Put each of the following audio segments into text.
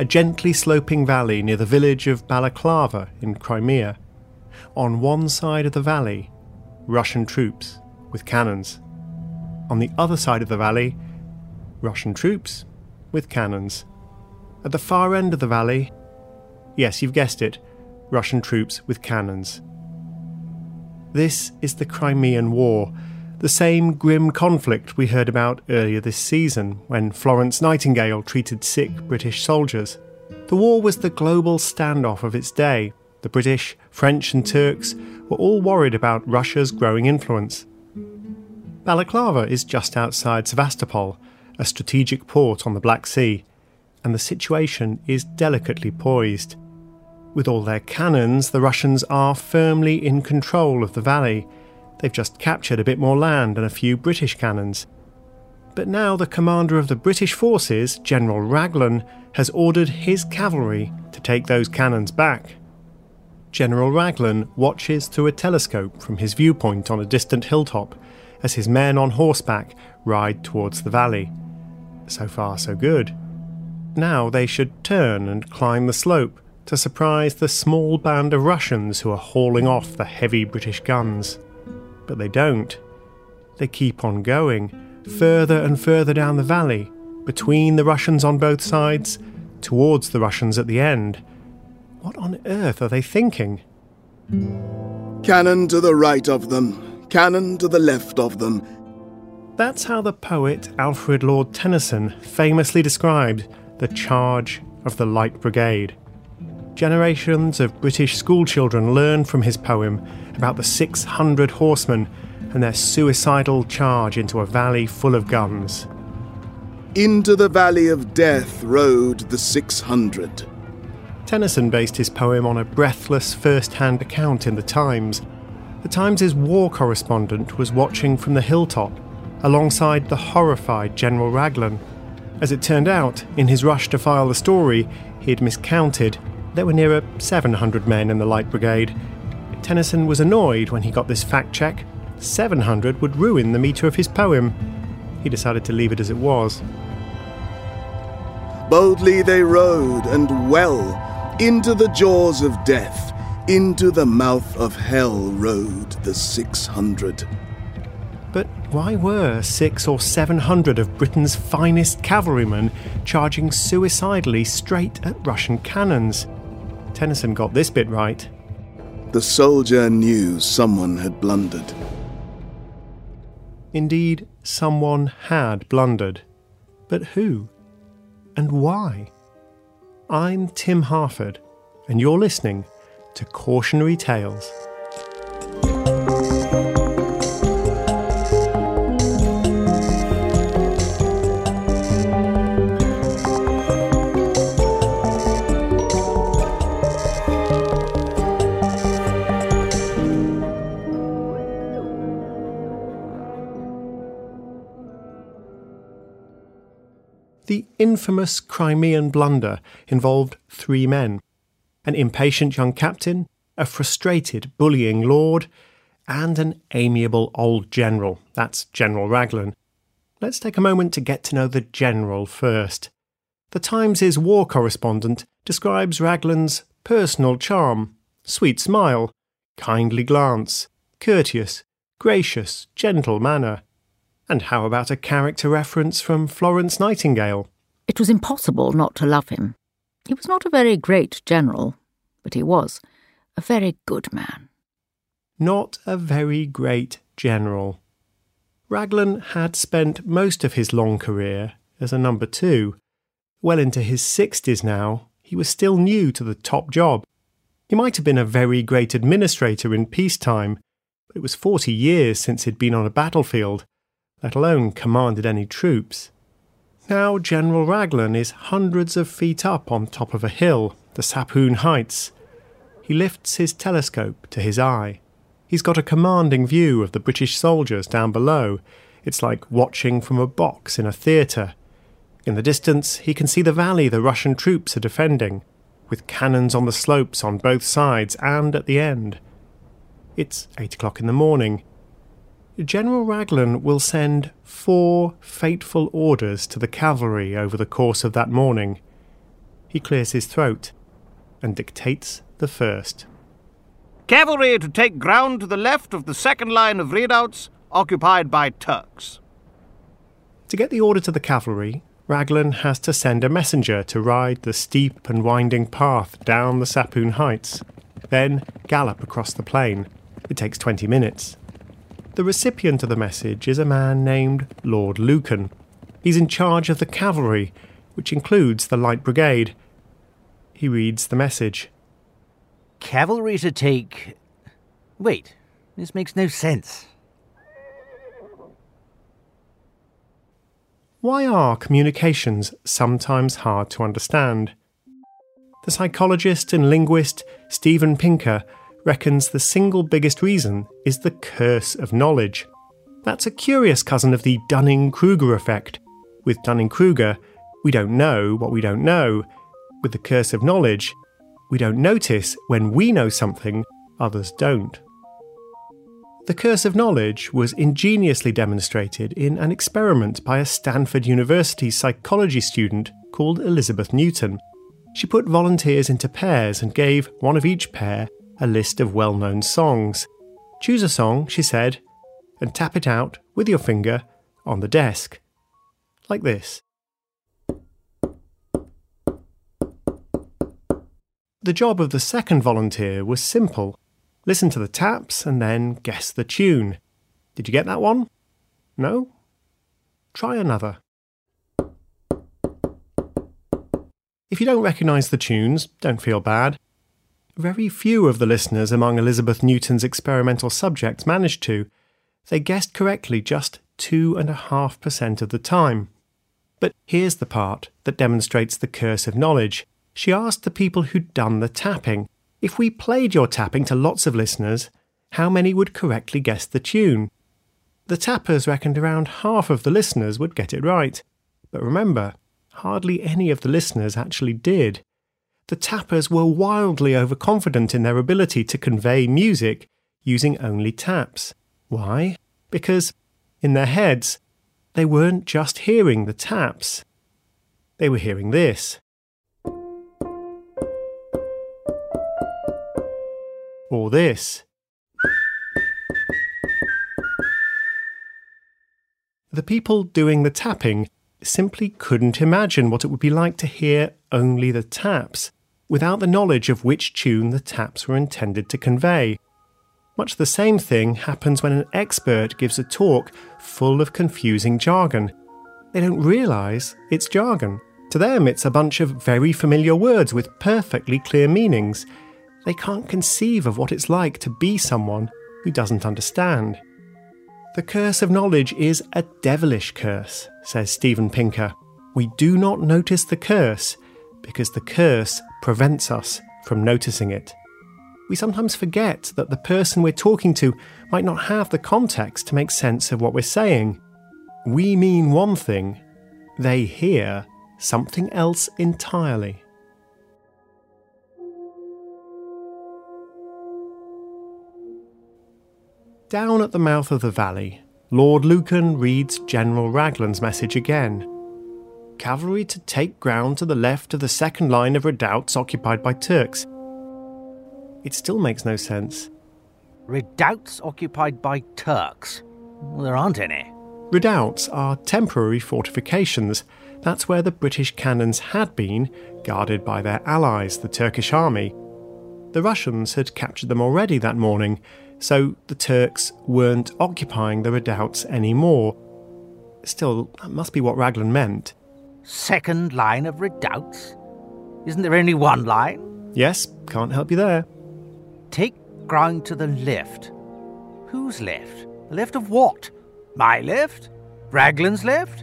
a gently sloping valley near the village of Balaclava in Crimea. On one side of the valley, Russian troops with cannons. On the other side of the valley, Russian troops with cannons. At the far end of the valley, yes, you've guessed it, Russian troops with cannons. This is the Crimean War, the same grim conflict we heard about earlier this season when Florence Nightingale treated sick British soldiers. The war was the global standoff of its day. The British, French, and Turks were all worried about Russia's growing influence. Balaclava is just outside Sevastopol, a strategic port on the Black Sea, and the situation is delicately poised. With all their cannons, the Russians are firmly in control of the valley. They've just captured a bit more land and a few British cannons. But now the commander of the British forces, General Raglan, has ordered his cavalry to take those cannons back. General Raglan watches through a telescope from his viewpoint on a distant hilltop as his men on horseback ride towards the valley. So far, so good. Now they should turn and climb the slope to surprise the small band of Russians who are hauling off the heavy British guns. But they don't. They keep on going, further and further down the valley, between the Russians on both sides, towards the Russians at the end. What on earth are they thinking? Cannon to the right of them, cannon to the left of them. That's how the poet Alfred Lord Tennyson famously described the charge of the Light Brigade. Generations of British schoolchildren learn from his poem about the 600 horsemen and their suicidal charge into a valley full of guns. Into the valley of death rode the 600. Tennyson based his poem on a breathless first hand account in the Times the Times' war correspondent was watching from the hilltop alongside the horrified General Raglan. As it turned out, in his rush to file the story, he had miscounted. There were nearer 700 men in the Light Brigade. Tennyson was annoyed when he got this fact check. 700 would ruin the metre of his poem. He decided to leave it as it was. Boldly they rode, and well, into the jaws of death into the mouth of hell rode the 600. But why were six or seven hundred of Britain's finest cavalrymen charging suicidally straight at Russian cannons? Tennyson got this bit right. The soldier knew someone had blundered. Indeed, someone had blundered. But who? And why? I'm Tim Harford, and you're listening to Cautionary Tales. The infamous Crimean blunder involved three men an impatient young captain, a frustrated, bullying lord, and an amiable old general. That's General Raglan. Let's take a moment to get to know the general first. The Times' war correspondent describes Raglan's personal charm, sweet smile, kindly glance, courteous, gracious, gentle manner. And how about a character reference from Florence Nightingale? It was impossible not to love him. He was not a very great general, but he was a very good man. Not a very great general. Raglan had spent most of his long career as a number two. Well into his sixties now, he was still new to the top job. He might have been a very great administrator in peacetime, but it was forty years since he'd been on a battlefield, let alone commanded any troops. Now General Raglan is hundreds of feet up on top of a hill, the Sapoune Heights. He lifts his telescope to his eye. He's got a commanding view of the British soldiers down below. It's like watching from a box in a theatre. In the distance, he can see the valley the Russian troops are defending, with cannons on the slopes on both sides and at the end. It's eight o'clock in the morning. General Raglan will send four fateful orders to the cavalry over the course of that morning. He clears his throat and dictates the first. Cavalry to take ground to the left of the second line of redoubts occupied by Turks. To get the order to the cavalry, Raglan has to send a messenger to ride the steep and winding path down the Sapoune Heights, then gallop across the plain. It takes 20 minutes. The recipient of the message is a man named Lord Lucan. He's in charge of the cavalry, which includes the Light Brigade. He reads the message. Cavalry to take. Wait, this makes no sense. Why are communications sometimes hard to understand? The psychologist and linguist Steven Pinker reckons the single biggest reason is the curse of knowledge. That's a curious cousin of the Dunning Kruger effect. With Dunning Kruger, we don't know what we don't know. With the curse of knowledge, we don't notice when we know something others don't. The curse of knowledge was ingeniously demonstrated in an experiment by a Stanford University psychology student called Elizabeth Newton. She put volunteers into pairs and gave one of each pair a list of well known songs. Choose a song, she said, and tap it out with your finger on the desk. Like this. The job of the second volunteer was simple listen to the taps and then guess the tune. Did you get that one? No? Try another. If you don't recognise the tunes, don't feel bad. Very few of the listeners among Elizabeth Newton's experimental subjects managed to. They guessed correctly just 2.5% of the time. But here's the part that demonstrates the curse of knowledge. She asked the people who'd done the tapping if we played your tapping to lots of listeners, how many would correctly guess the tune? The tappers reckoned around half of the listeners would get it right. But remember, hardly any of the listeners actually did. The tappers were wildly overconfident in their ability to convey music using only taps. Why? Because, in their heads, they weren't just hearing the taps. They were hearing this. Or this. The people doing the tapping simply couldn't imagine what it would be like to hear only the taps, without the knowledge of which tune the taps were intended to convey. Much the same thing happens when an expert gives a talk full of confusing jargon. They don't realise it's jargon. To them, it's a bunch of very familiar words with perfectly clear meanings. They can't conceive of what it's like to be someone who doesn't understand. The curse of knowledge is a devilish curse, says Steven Pinker. We do not notice the curse because the curse prevents us from noticing it. We sometimes forget that the person we're talking to might not have the context to make sense of what we're saying. We mean one thing, they hear something else entirely. Down at the mouth of the valley, Lord Lucan reads General Raglan's message again. Cavalry to take ground to the left of the second line of redoubts occupied by Turks. It still makes no sense. Redoubts occupied by Turks? Well, there aren't any. Redoubts are temporary fortifications. That's where the British cannons had been, guarded by their allies, the Turkish army. The Russians had captured them already that morning, so the Turks weren't occupying the redoubts anymore. Still, that must be what Raglan meant. Second line of redoubts? Isn't there only one line? Yes, can't help you there. Take ground to the left. Whose left? The left of what? My left? Raglan's left?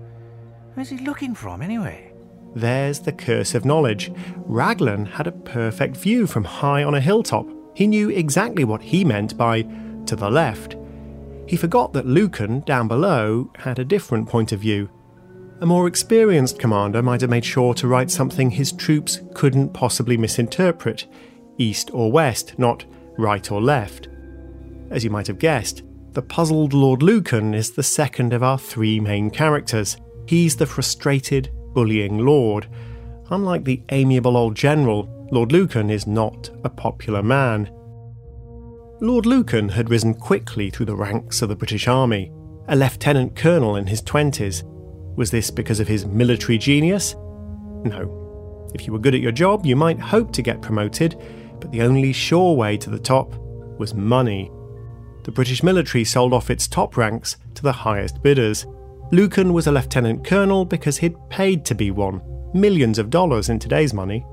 Where's he looking from, anyway? There's the curse of knowledge. Raglan had a perfect view from high on a hilltop. He knew exactly what he meant by to the left. He forgot that Lucan, down below, had a different point of view. A more experienced commander might have made sure to write something his troops couldn't possibly misinterpret east or west, not right or left. As you might have guessed, the puzzled Lord Lucan is the second of our three main characters. He's the frustrated, bullying Lord. Unlike the amiable old general, Lord Lucan is not a popular man. Lord Lucan had risen quickly through the ranks of the British Army, a lieutenant colonel in his twenties. Was this because of his military genius? No. If you were good at your job, you might hope to get promoted, but the only sure way to the top was money. The British military sold off its top ranks to the highest bidders. Lucan was a lieutenant colonel because he'd paid to be one, millions of dollars in today's money.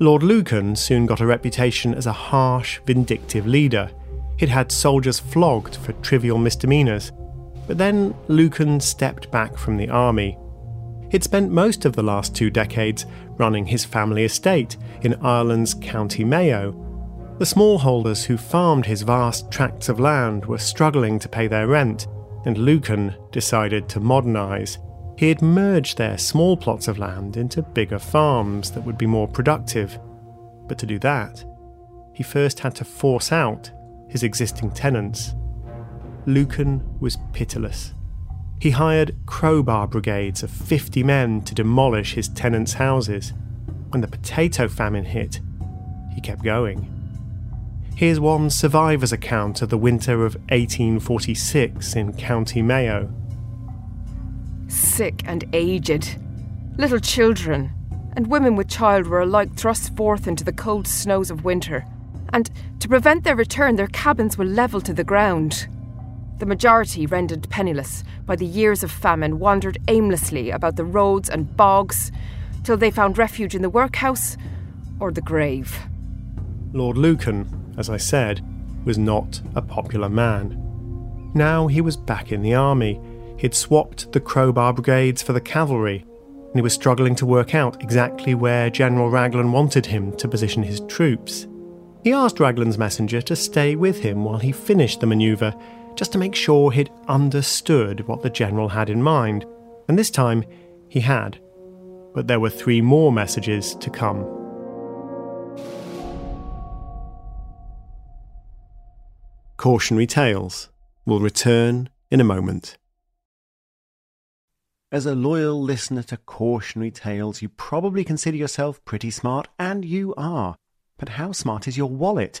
Lord Lucan soon got a reputation as a harsh, vindictive leader. He'd had soldiers flogged for trivial misdemeanours. But then Lucan stepped back from the army. He'd spent most of the last two decades running his family estate in Ireland's County Mayo. The smallholders who farmed his vast tracts of land were struggling to pay their rent, and Lucan decided to modernise. He had merged their small plots of land into bigger farms that would be more productive. But to do that, he first had to force out his existing tenants. Lucan was pitiless. He hired crowbar brigades of 50 men to demolish his tenants' houses. When the potato famine hit, he kept going. Here's one survivor's account of the winter of 1846 in County Mayo sick and aged. Little children and women with child were alike thrust forth into the cold snows of winter, and to prevent their return, their cabins were levelled to the ground. The majority, rendered penniless by the years of famine, wandered aimlessly about the roads and bogs till they found refuge in the workhouse or the grave. Lord Lucan, as I said, was not a popular man. Now he was back in the army He'd swapped the crowbar brigades for the cavalry, and he was struggling to work out exactly where General Raglan wanted him to position his troops. He asked Raglan's messenger to stay with him while he finished the manoeuvre, just to make sure he'd understood what the general had in mind, and this time he had. But there were three more messages to come. Cautionary Tales will return in a moment. As a loyal listener to cautionary tales, you probably consider yourself pretty smart, and you are. But how smart is your wallet?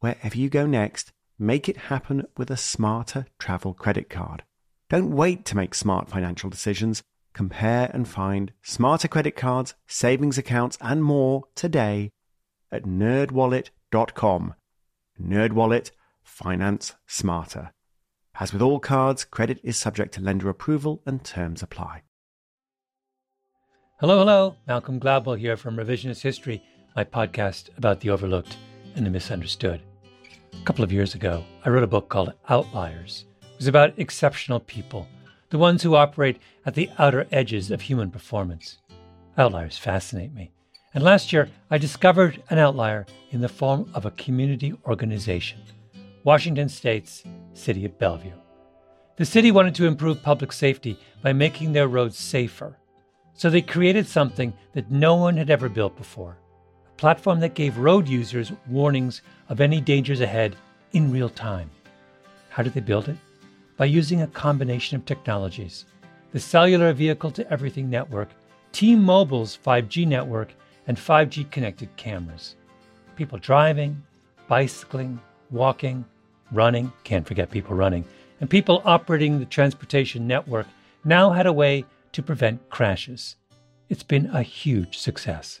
Wherever you go next, make it happen with a smarter travel credit card. Don't wait to make smart financial decisions. Compare and find smarter credit cards, savings accounts, and more today at nerdwallet.com. Nerdwallet, finance smarter. As with all cards, credit is subject to lender approval and terms apply. Hello, hello. Malcolm Gladwell here from Revisionist History, my podcast about the overlooked and the misunderstood. A couple of years ago, I wrote a book called Outliers. It was about exceptional people, the ones who operate at the outer edges of human performance. Outliers fascinate me. And last year, I discovered an outlier in the form of a community organization Washington State's City of Bellevue. The city wanted to improve public safety by making their roads safer so they created something that no one had ever built before platform that gave road users warnings of any dangers ahead in real time. How did they build it? By using a combination of technologies the cellular vehicle to everything network, T Mobile's 5G network, and 5G connected cameras. People driving, bicycling, walking, running, can't forget people running, and people operating the transportation network now had a way to prevent crashes. It's been a huge success.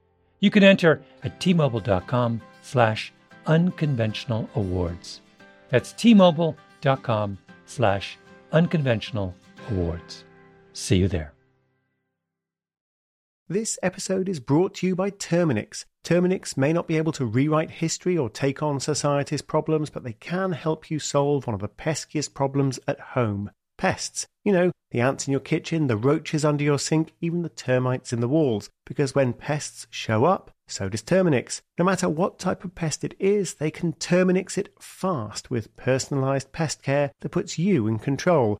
You can enter at tmobile.com slash unconventional awards. That's tmobile.com slash unconventional awards. See you there. This episode is brought to you by Terminix. Terminix may not be able to rewrite history or take on society's problems, but they can help you solve one of the peskiest problems at home pests. You know, the ants in your kitchen, the roaches under your sink, even the termites in the walls. Because when pests show up, so does Terminix. No matter what type of pest it is, they can Terminix it fast with personalized pest care that puts you in control.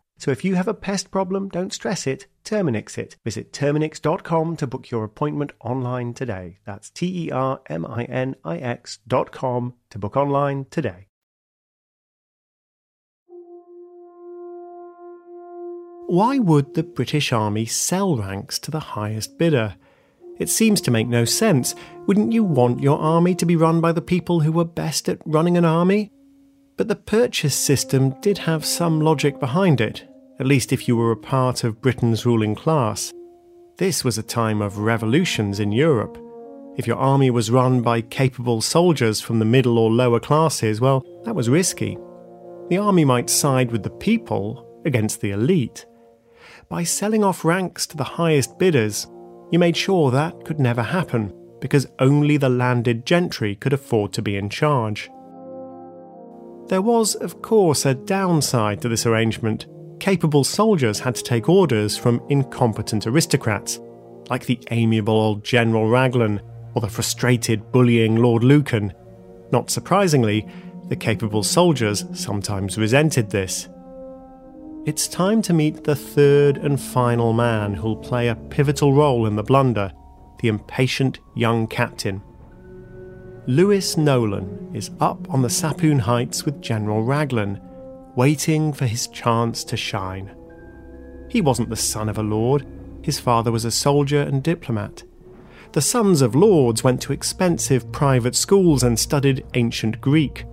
So if you have a pest problem, don't stress it, Terminix it. Visit Terminix.com to book your appointment online today. That's T E R M I N I X.com to book online today. Why would the British Army sell ranks to the highest bidder? It seems to make no sense. Wouldn't you want your army to be run by the people who were best at running an army? But the purchase system did have some logic behind it, at least if you were a part of Britain's ruling class. This was a time of revolutions in Europe. If your army was run by capable soldiers from the middle or lower classes, well, that was risky. The army might side with the people against the elite. By selling off ranks to the highest bidders, you made sure that could never happen, because only the landed gentry could afford to be in charge. There was, of course, a downside to this arrangement. Capable soldiers had to take orders from incompetent aristocrats, like the amiable old General Raglan or the frustrated, bullying Lord Lucan. Not surprisingly, the capable soldiers sometimes resented this. It's time to meet the third and final man who'll play a pivotal role in the blunder the impatient young captain. Lewis Nolan is up on the Sapoune Heights with General Raglan, waiting for his chance to shine. He wasn't the son of a lord, his father was a soldier and diplomat. The sons of lords went to expensive private schools and studied ancient Greek.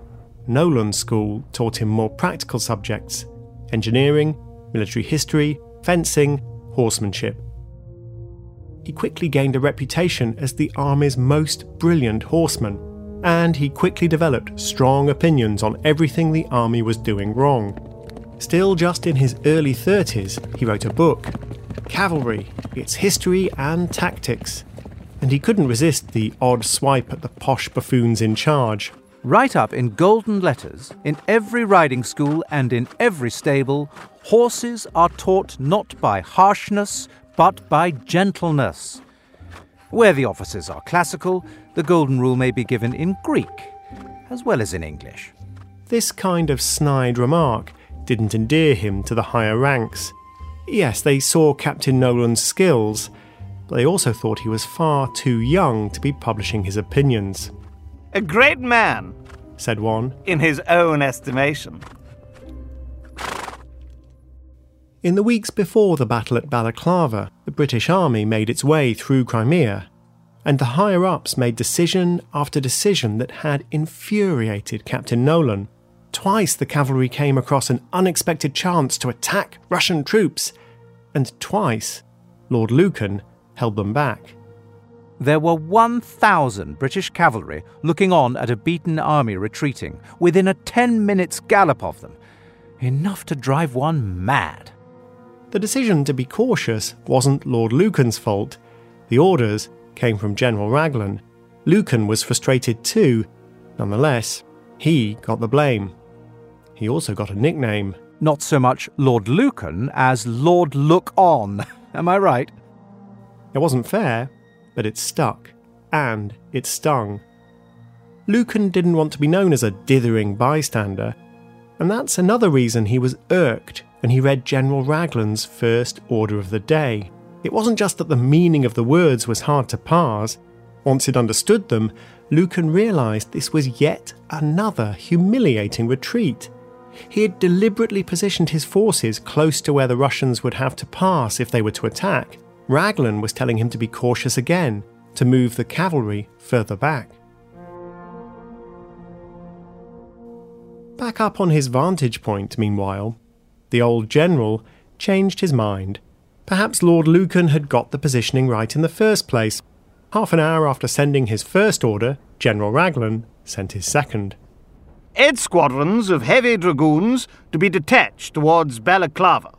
Nolan's school taught him more practical subjects engineering, military history, fencing, horsemanship. He quickly gained a reputation as the army's most brilliant horseman, and he quickly developed strong opinions on everything the army was doing wrong. Still just in his early 30s, he wrote a book, Cavalry, Its History and Tactics, and he couldn't resist the odd swipe at the posh buffoons in charge. Right up in golden letters, in every riding school and in every stable, horses are taught not by harshness, but by gentleness. Where the officers are classical, the golden rule may be given in Greek. as well as in English. This kind of snide remark didn't endear him to the higher ranks. Yes, they saw Captain Nolan's skills, but they also thought he was far too young to be publishing his opinions. A great man, said one, in his own estimation. In the weeks before the battle at Balaclava, the British Army made its way through Crimea, and the higher ups made decision after decision that had infuriated Captain Nolan. Twice the cavalry came across an unexpected chance to attack Russian troops, and twice Lord Lucan held them back. There were 1,000 British cavalry looking on at a beaten army retreating, within a 10 minutes gallop of them. Enough to drive one mad. The decision to be cautious wasn't Lord Lucan's fault. The orders came from General Raglan. Lucan was frustrated too. Nonetheless, he got the blame. He also got a nickname. Not so much Lord Lucan as Lord Look On. Am I right? It wasn't fair, but it stuck. And it stung. Lucan didn't want to be known as a dithering bystander, and that's another reason he was irked when he read General Raglan's first order of the day. It wasn't just that the meaning of the words was hard to parse. Once he'd understood them, Lucan realised this was yet another humiliating retreat. He had deliberately positioned his forces close to where the Russians would have to pass if they were to attack. Raglan was telling him to be cautious again, to move the cavalry further back. Back up on his vantage point, meanwhile, the old general changed his mind. Perhaps Lord Lucan had got the positioning right in the first place. Half an hour after sending his first order, General Raglan sent his second. Eight squadrons of heavy dragoons to be detached towards Balaclava.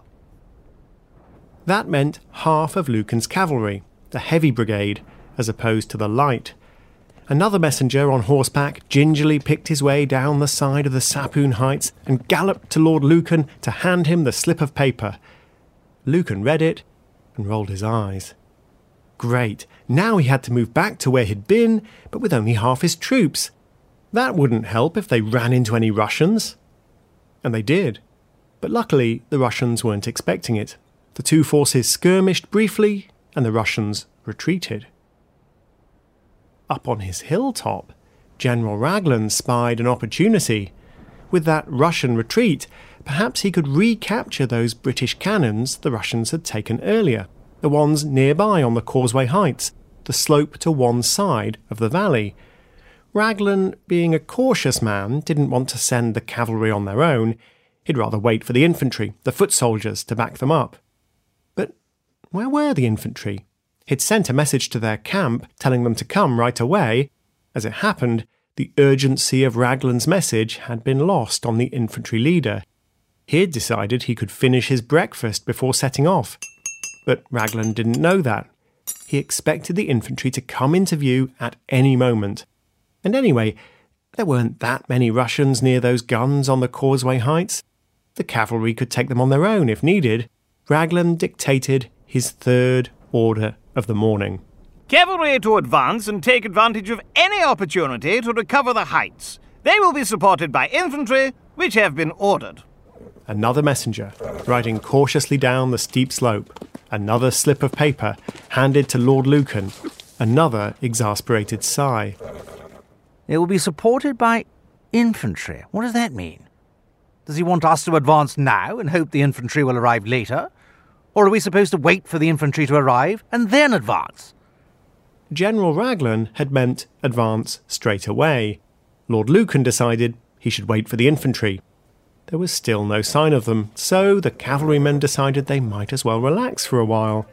That meant half of Lucan's cavalry, the heavy brigade, as opposed to the light. Another messenger on horseback gingerly picked his way down the side of the Sapoune Heights and galloped to Lord Lucan to hand him the slip of paper. Lucan read it and rolled his eyes. Great, now he had to move back to where he'd been, but with only half his troops. That wouldn't help if they ran into any Russians. And they did. But luckily, the Russians weren't expecting it. The two forces skirmished briefly, and the Russians retreated. Up on his hilltop, General Raglan spied an opportunity. With that Russian retreat, perhaps he could recapture those British cannons the Russians had taken earlier, the ones nearby on the Causeway Heights, the slope to one side of the valley. Raglan, being a cautious man, didn't want to send the cavalry on their own. He'd rather wait for the infantry, the foot soldiers, to back them up. But where were the infantry? He'd sent a message to their camp telling them to come right away. As it happened, the urgency of Raglan's message had been lost on the infantry leader. He'd decided he could finish his breakfast before setting off. But Raglan didn't know that. He expected the infantry to come into view at any moment. And anyway, there weren't that many Russians near those guns on the Causeway Heights. The cavalry could take them on their own if needed. Raglan dictated his third order of the morning. Cavalry to advance and take advantage of any opportunity to recover the heights. They will be supported by infantry, which have been ordered. Another messenger, riding cautiously down the steep slope. Another slip of paper, handed to Lord Lucan. Another exasperated sigh. It will be supported by infantry. What does that mean? Does he want us to advance now and hope the infantry will arrive later? Or are we supposed to wait for the infantry to arrive and then advance? General Raglan had meant advance straight away. Lord Lucan decided he should wait for the infantry. There was still no sign of them, so the cavalrymen decided they might as well relax for a while.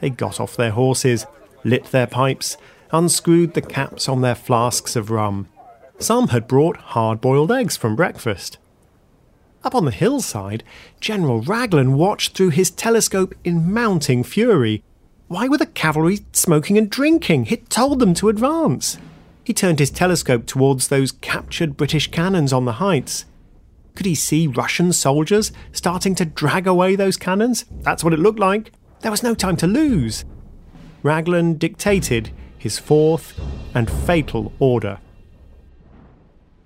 They got off their horses, lit their pipes, unscrewed the caps on their flasks of rum. Some had brought hard boiled eggs from breakfast. Up on the hillside, General Raglan watched through his telescope in mounting fury. Why were the cavalry smoking and drinking? He'd told them to advance. He turned his telescope towards those captured British cannons on the heights. Could he see Russian soldiers starting to drag away those cannons? That's what it looked like. There was no time to lose. Raglan dictated his fourth and fatal order.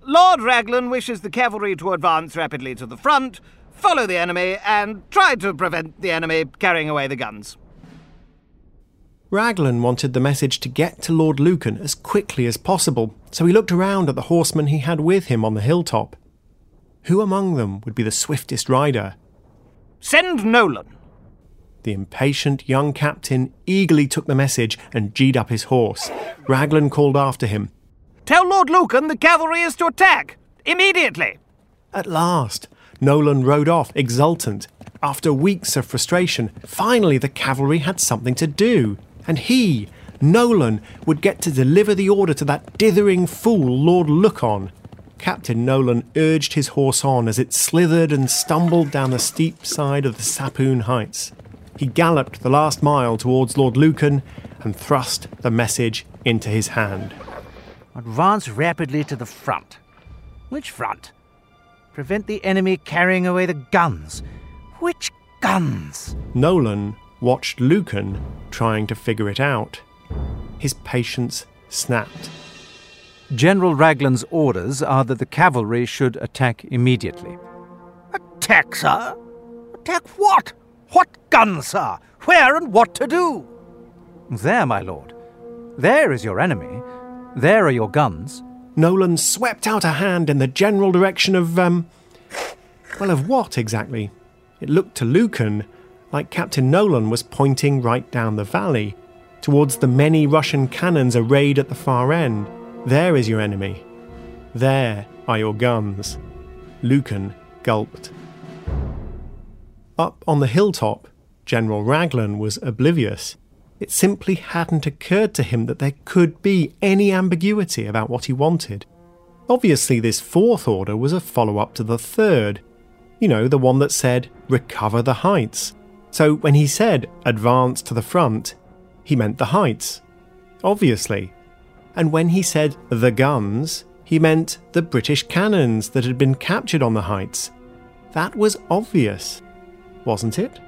Lord Raglan wishes the cavalry to advance rapidly to the front, follow the enemy, and try to prevent the enemy carrying away the guns. Raglan wanted the message to get to Lord Lucan as quickly as possible, so he looked around at the horsemen he had with him on the hilltop. Who among them would be the swiftest rider? Send Nolan. The impatient young captain eagerly took the message and geed up his horse. Raglan called after him. Tell Lord Lucan the cavalry is to attack! Immediately! At last, Nolan rode off exultant. After weeks of frustration, finally the cavalry had something to do. And he, Nolan, would get to deliver the order to that dithering fool, Lord Lucan. Captain Nolan urged his horse on as it slithered and stumbled down the steep side of the Sapoune Heights. He galloped the last mile towards Lord Lucan and thrust the message into his hand. Advance rapidly to the front. Which front? Prevent the enemy carrying away the guns. Which guns? Nolan watched Lucan trying to figure it out. His patience snapped. General Raglan's orders are that the cavalry should attack immediately. Attack, sir? Attack what? What guns, sir? Where and what to do? There, my lord. There is your enemy. There are your guns. Nolan swept out a hand in the general direction of, um. Well, of what exactly? It looked to Lucan like Captain Nolan was pointing right down the valley, towards the many Russian cannons arrayed at the far end. There is your enemy. There are your guns. Lucan gulped. Up on the hilltop, General Raglan was oblivious. It simply hadn't occurred to him that there could be any ambiguity about what he wanted. Obviously, this fourth order was a follow up to the third. You know, the one that said, recover the heights. So when he said, advance to the front, he meant the heights. Obviously. And when he said, the guns, he meant the British cannons that had been captured on the heights. That was obvious, wasn't it?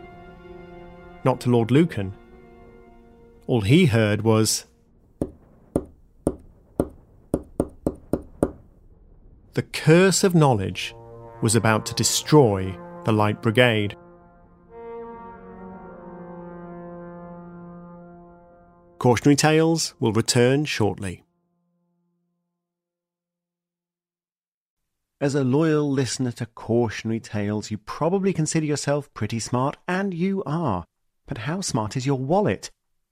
Not to Lord Lucan. All he heard was. The curse of knowledge was about to destroy the Light Brigade. Cautionary Tales will return shortly. As a loyal listener to Cautionary Tales, you probably consider yourself pretty smart, and you are. But how smart is your wallet?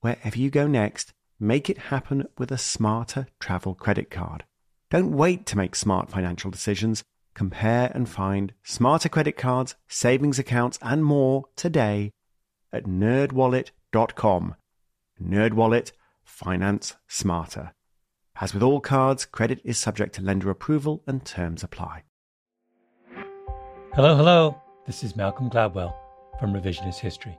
Wherever you go next, make it happen with a smarter travel credit card. Don't wait to make smart financial decisions. Compare and find smarter credit cards, savings accounts, and more today at nerdwallet.com. Nerdwallet, finance smarter. As with all cards, credit is subject to lender approval and terms apply. Hello, hello. This is Malcolm Gladwell from Revisionist History.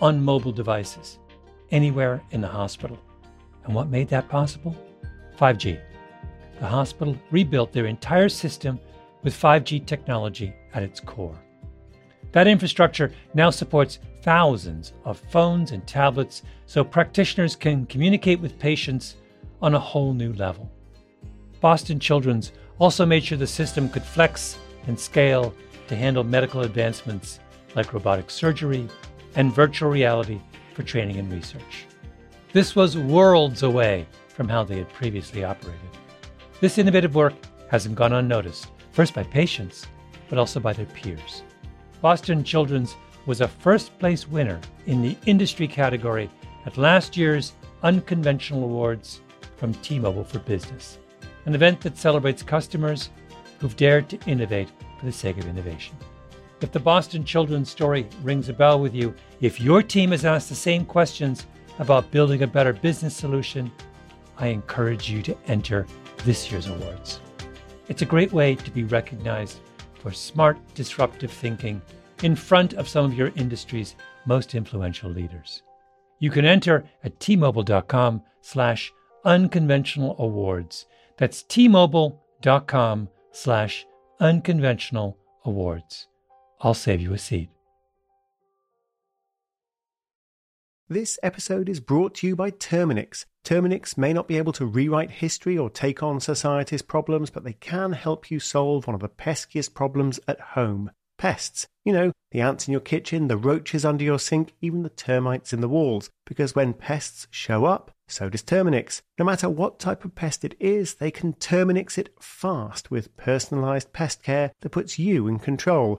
on mobile devices anywhere in the hospital. And what made that possible? 5G. The hospital rebuilt their entire system with 5G technology at its core. That infrastructure now supports thousands of phones and tablets so practitioners can communicate with patients on a whole new level. Boston Children's also made sure the system could flex and scale to handle medical advancements like robotic surgery and virtual reality for training and research. This was worlds away from how they had previously operated. This innovative work hasn't gone unnoticed, first by patients, but also by their peers. Boston Children's was a first place winner in the industry category at last year's Unconventional Awards from T Mobile for Business, an event that celebrates customers who've dared to innovate for the sake of innovation. If the Boston Children's story rings a bell with you, if your team has asked the same questions about building a better business solution, I encourage you to enter this year's awards. It's a great way to be recognized for smart, disruptive thinking in front of some of your industry's most influential leaders. You can enter at tmobile.com slash unconventional awards. That's tmobile.com slash unconventional awards. I'll save you a seat. This episode is brought to you by Terminix. Terminix may not be able to rewrite history or take on society's problems, but they can help you solve one of the peskiest problems at home pests. You know, the ants in your kitchen, the roaches under your sink, even the termites in the walls. Because when pests show up, so does Terminix. No matter what type of pest it is, they can Terminix it fast with personalized pest care that puts you in control.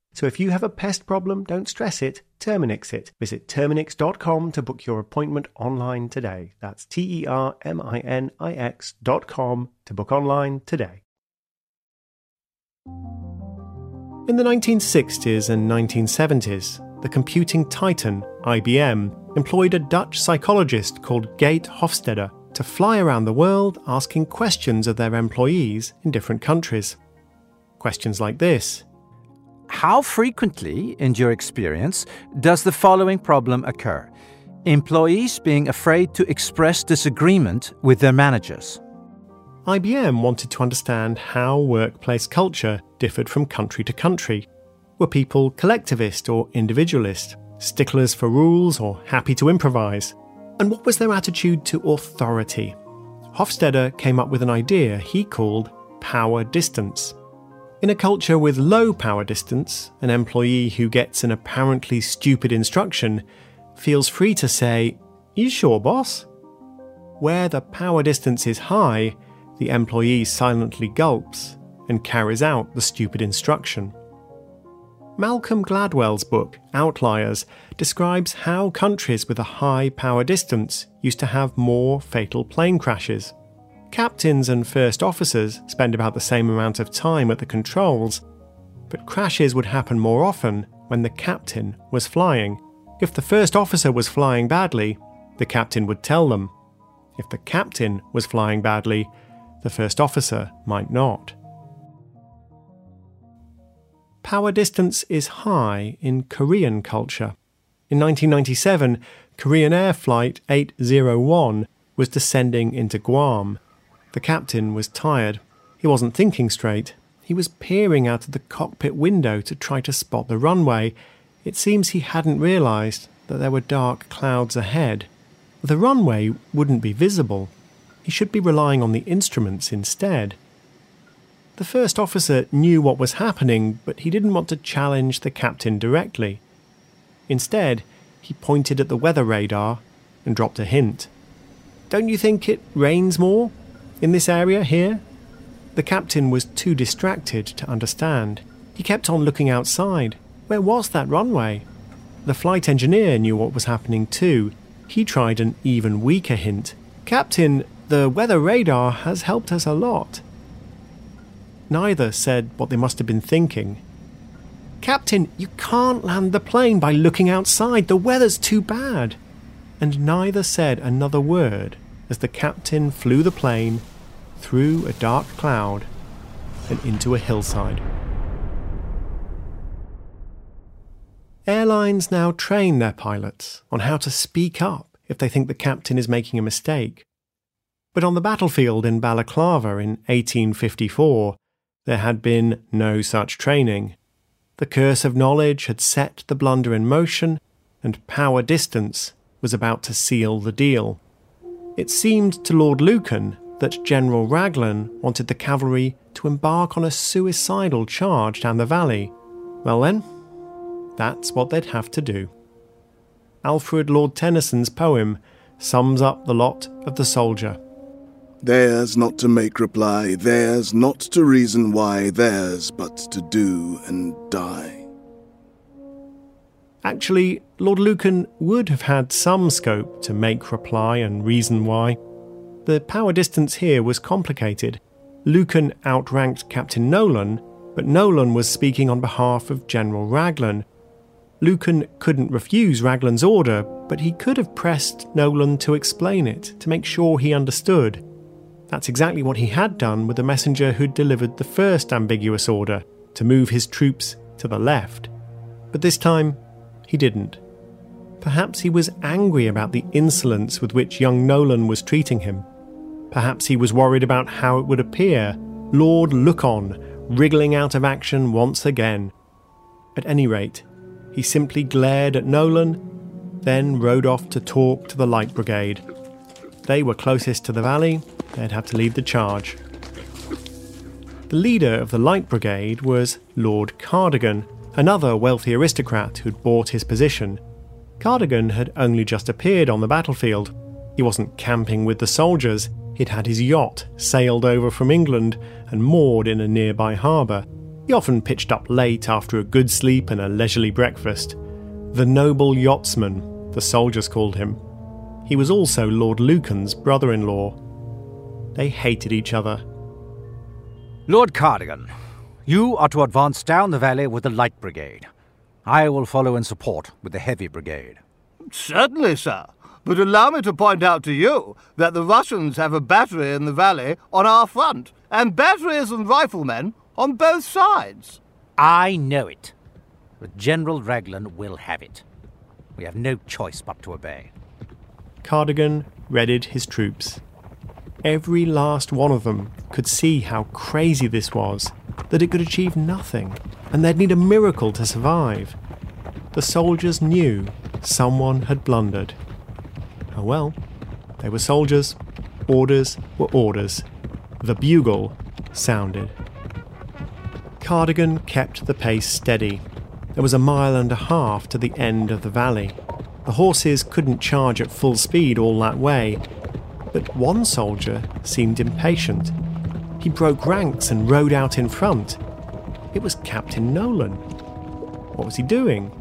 So if you have a pest problem, don't stress it, Terminix it. Visit Terminix.com to book your appointment online today. That's T E R M I N I X.com to book online today. In the 1960s and 1970s, the computing titan, IBM, employed a Dutch psychologist called Geert Hofstede to fly around the world asking questions of their employees in different countries. Questions like this How frequently, in your experience, does the following problem occur? Employees being afraid to express disagreement with their managers. IBM wanted to understand how workplace culture differed from country to country. Were people collectivist or individualist, sticklers for rules or happy to improvise? And what was their attitude to authority? Hofstede came up with an idea he called power distance. In a culture with low power distance, an employee who gets an apparently stupid instruction feels free to say, You sure, boss? Where the power distance is high, the employee silently gulps and carries out the stupid instruction. Malcolm Gladwell's book, Outliers, describes how countries with a high power distance used to have more fatal plane crashes. Captains and first officers spend about the same amount of time at the controls, but crashes would happen more often when the captain was flying. If the first officer was flying badly, the captain would tell them. If the captain was flying badly, the first officer might not. Power distance is high in Korean culture. In 1997, Korean Air Flight 801 was descending into Guam. The captain was tired. He wasn't thinking straight. He was peering out of the cockpit window to try to spot the runway. It seems he hadn't realized that there were dark clouds ahead. The runway wouldn't be visible. He should be relying on the instruments instead. The first officer knew what was happening, but he didn't want to challenge the captain directly. Instead, he pointed at the weather radar and dropped a hint. Don't you think it rains more? In this area here? The captain was too distracted to understand. He kept on looking outside. Where was that runway? The flight engineer knew what was happening too. He tried an even weaker hint. Captain, the weather radar has helped us a lot. Neither said what they must have been thinking. Captain, you can't land the plane by looking outside. The weather's too bad. And neither said another word as the captain flew the plane through a dark cloud and into a hillside. Airlines now train their pilots on how to speak up if they think the captain is making a mistake. But on the battlefield in Balaclava in 1854, there had been no such training. The curse of knowledge had set the blunder in motion, and power distance was about to seal the deal. It seemed to Lord Lucan that General Raglan wanted the cavalry to embark on a suicidal charge down the valley. Well, then, that's what they'd have to do. Alfred Lord Tennyson's poem sums up the lot of the soldier. Theirs not to make reply, theirs not to reason why, theirs but to do and die. Actually, Lord Lucan would have had some scope to make reply and reason why. The power distance here was complicated. Lucan outranked Captain Nolan, but Nolan was speaking on behalf of General Raglan. Lucan couldn't refuse Raglan's order, but he could have pressed Nolan to explain it, to make sure he understood. That's exactly what he had done with the messenger who'd delivered the first ambiguous order to move his troops to the left. But this time, he didn't. Perhaps he was angry about the insolence with which young Nolan was treating him. Perhaps he was worried about how it would appear, Lord Look-on, wriggling out of action once again. At any rate, he simply glared at Nolan, then rode off to talk to the Light Brigade. They were closest to the valley, they'd have to lead the charge. The leader of the Light Brigade was Lord Cardigan, another wealthy aristocrat who'd bought his position. Cardigan had only just appeared on the battlefield. He wasn't camping with the soldiers, he'd had his yacht sailed over from England and moored in a nearby harbour. He often pitched up late after a good sleep and a leisurely breakfast. The noble yachtsman, the soldiers called him. He was also Lord Lucan's brother in law. They hated each other. Lord Cardigan, you are to advance down the valley with the Light Brigade. I will follow in support with the Heavy Brigade. Certainly, sir. But allow me to point out to you that the Russians have a battery in the valley on our front, and batteries and riflemen on both sides. I know it. But General Raglan will have it. We have no choice but to obey. Cardigan readied his troops. Every last one of them could see how crazy this was, that it could achieve nothing, and they'd need a miracle to survive. The soldiers knew someone had blundered. Oh well, they were soldiers, orders were orders. The bugle sounded. Cardigan kept the pace steady. There was a mile and a half to the end of the valley. The horses couldn't charge at full speed all that way, but one soldier seemed impatient. He broke ranks and rode out in front. It was Captain Nolan. What was he doing?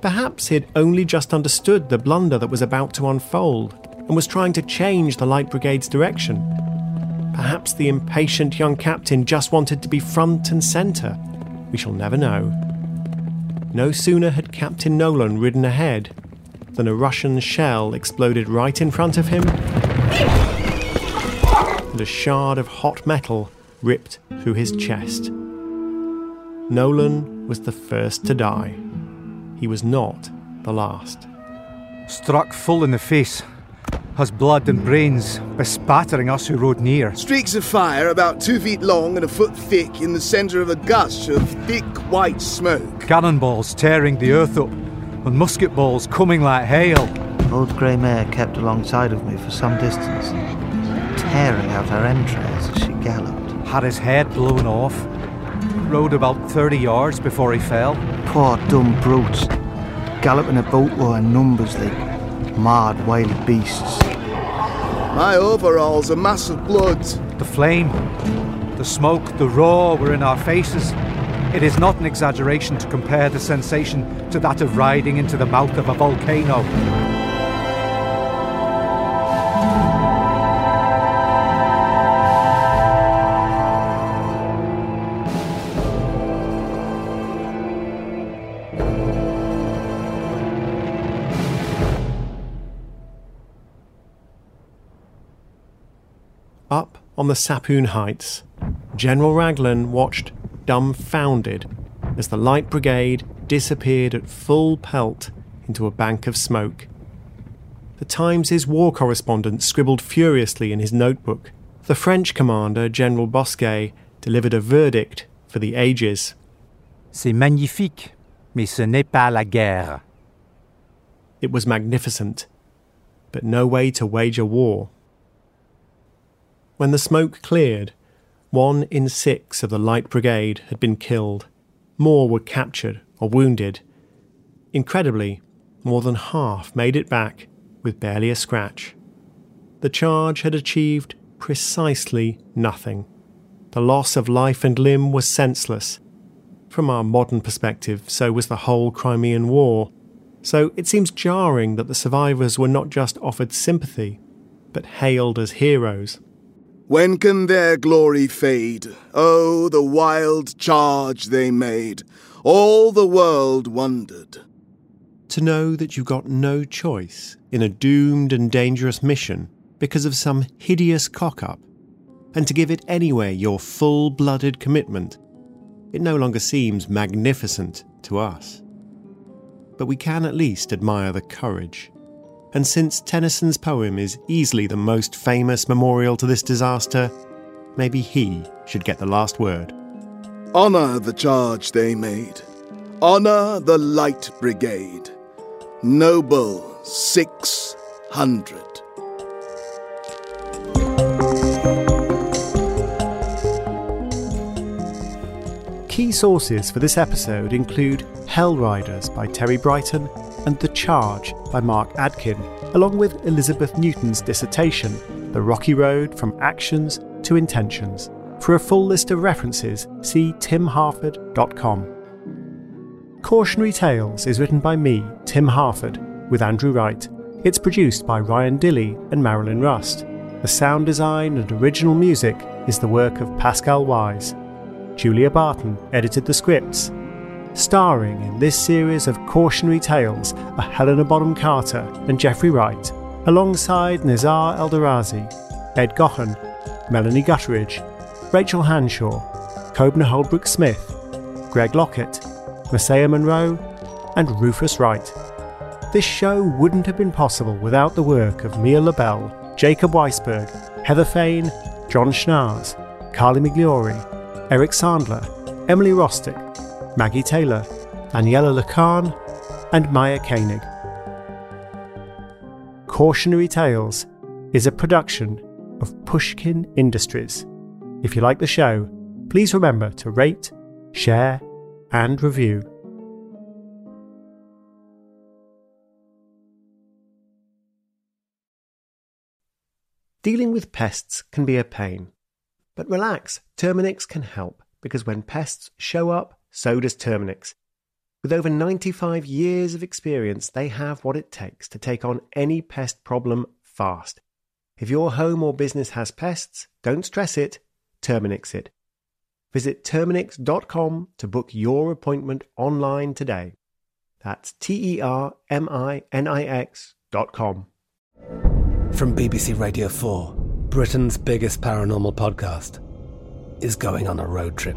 Perhaps he had only just understood the blunder that was about to unfold and was trying to change the Light Brigade's direction. Perhaps the impatient young captain just wanted to be front and centre. We shall never know. No sooner had Captain Nolan ridden ahead than a Russian shell exploded right in front of him, and a shard of hot metal ripped through his chest. Nolan was the first to die. He was not the last. Struck full in the face, has blood and brains bespattering us who rode near. Streaks of fire about two feet long and a foot thick in the centre of a gush of thick white smoke. Cannonballs tearing the earth up, and musket balls coming like hail. Old grey mare kept alongside of me for some distance, tearing out her entrails as she galloped. Had his head blown off. Rode about 30 yards before he fell. Poor dumb brutes, galloping about were in numbers like mad wild beasts. My overalls a mass of blood. The flame, the smoke, the roar were in our faces. It is not an exaggeration to compare the sensation to that of riding into the mouth of a volcano. The Sapoune Heights, General Raglan watched dumbfounded as the Light Brigade disappeared at full pelt into a bank of smoke. The Times' war correspondent scribbled furiously in his notebook. The French commander, General Bosquet, delivered a verdict for the ages. C'est magnifique, mais ce n'est pas la guerre. It was magnificent, but no way to wage a war. When the smoke cleared, one in six of the Light Brigade had been killed. More were captured or wounded. Incredibly, more than half made it back with barely a scratch. The charge had achieved precisely nothing. The loss of life and limb was senseless. From our modern perspective, so was the whole Crimean War. So it seems jarring that the survivors were not just offered sympathy, but hailed as heroes. When can their glory fade? Oh, the wild charge they made! All the world wondered. To know that you got no choice in a doomed and dangerous mission because of some hideous cock up, and to give it anyway your full blooded commitment, it no longer seems magnificent to us. But we can at least admire the courage. And since Tennyson's poem is easily the most famous memorial to this disaster, maybe he should get the last word. Honour the charge they made. Honour the Light Brigade. Noble 600. Key sources for this episode include Hell Riders by Terry Brighton and The Charge by Mark Adkin, along with Elizabeth Newton's dissertation, The Rocky Road from Actions to Intentions. For a full list of references, see timharford.com. Cautionary Tales is written by me, Tim Harford, with Andrew Wright. It's produced by Ryan Dilley and Marilyn Rust. The sound design and original music is the work of Pascal Wise. Julia Barton edited the scripts. Starring in this series of cautionary tales are Helena Bonham Carter and Jeffrey Wright, alongside Nizar Eldarazi, Ed Gaughan, Melanie Gutteridge, Rachel Hanshaw, Kobna Holdbrook Smith, Greg Lockett, Messiah Monroe, and Rufus Wright. This show wouldn't have been possible without the work of Mia Lobel, Jacob Weisberg, Heather Fain, John Schnaars, Carly Migliori, Eric Sandler, Emily Rostek, Maggie Taylor, Daniella Lakhan, and Maya Koenig. Cautionary Tales is a production of Pushkin Industries. If you like the show, please remember to rate, share, and review. Dealing with pests can be a pain. But relax, Terminix can help because when pests show up, so does Terminix. With over 95 years of experience, they have what it takes to take on any pest problem fast. If your home or business has pests, don't stress it, Terminix it. Visit Terminix.com to book your appointment online today. That's T E R M I N I X.com. From BBC Radio 4, Britain's biggest paranormal podcast is going on a road trip.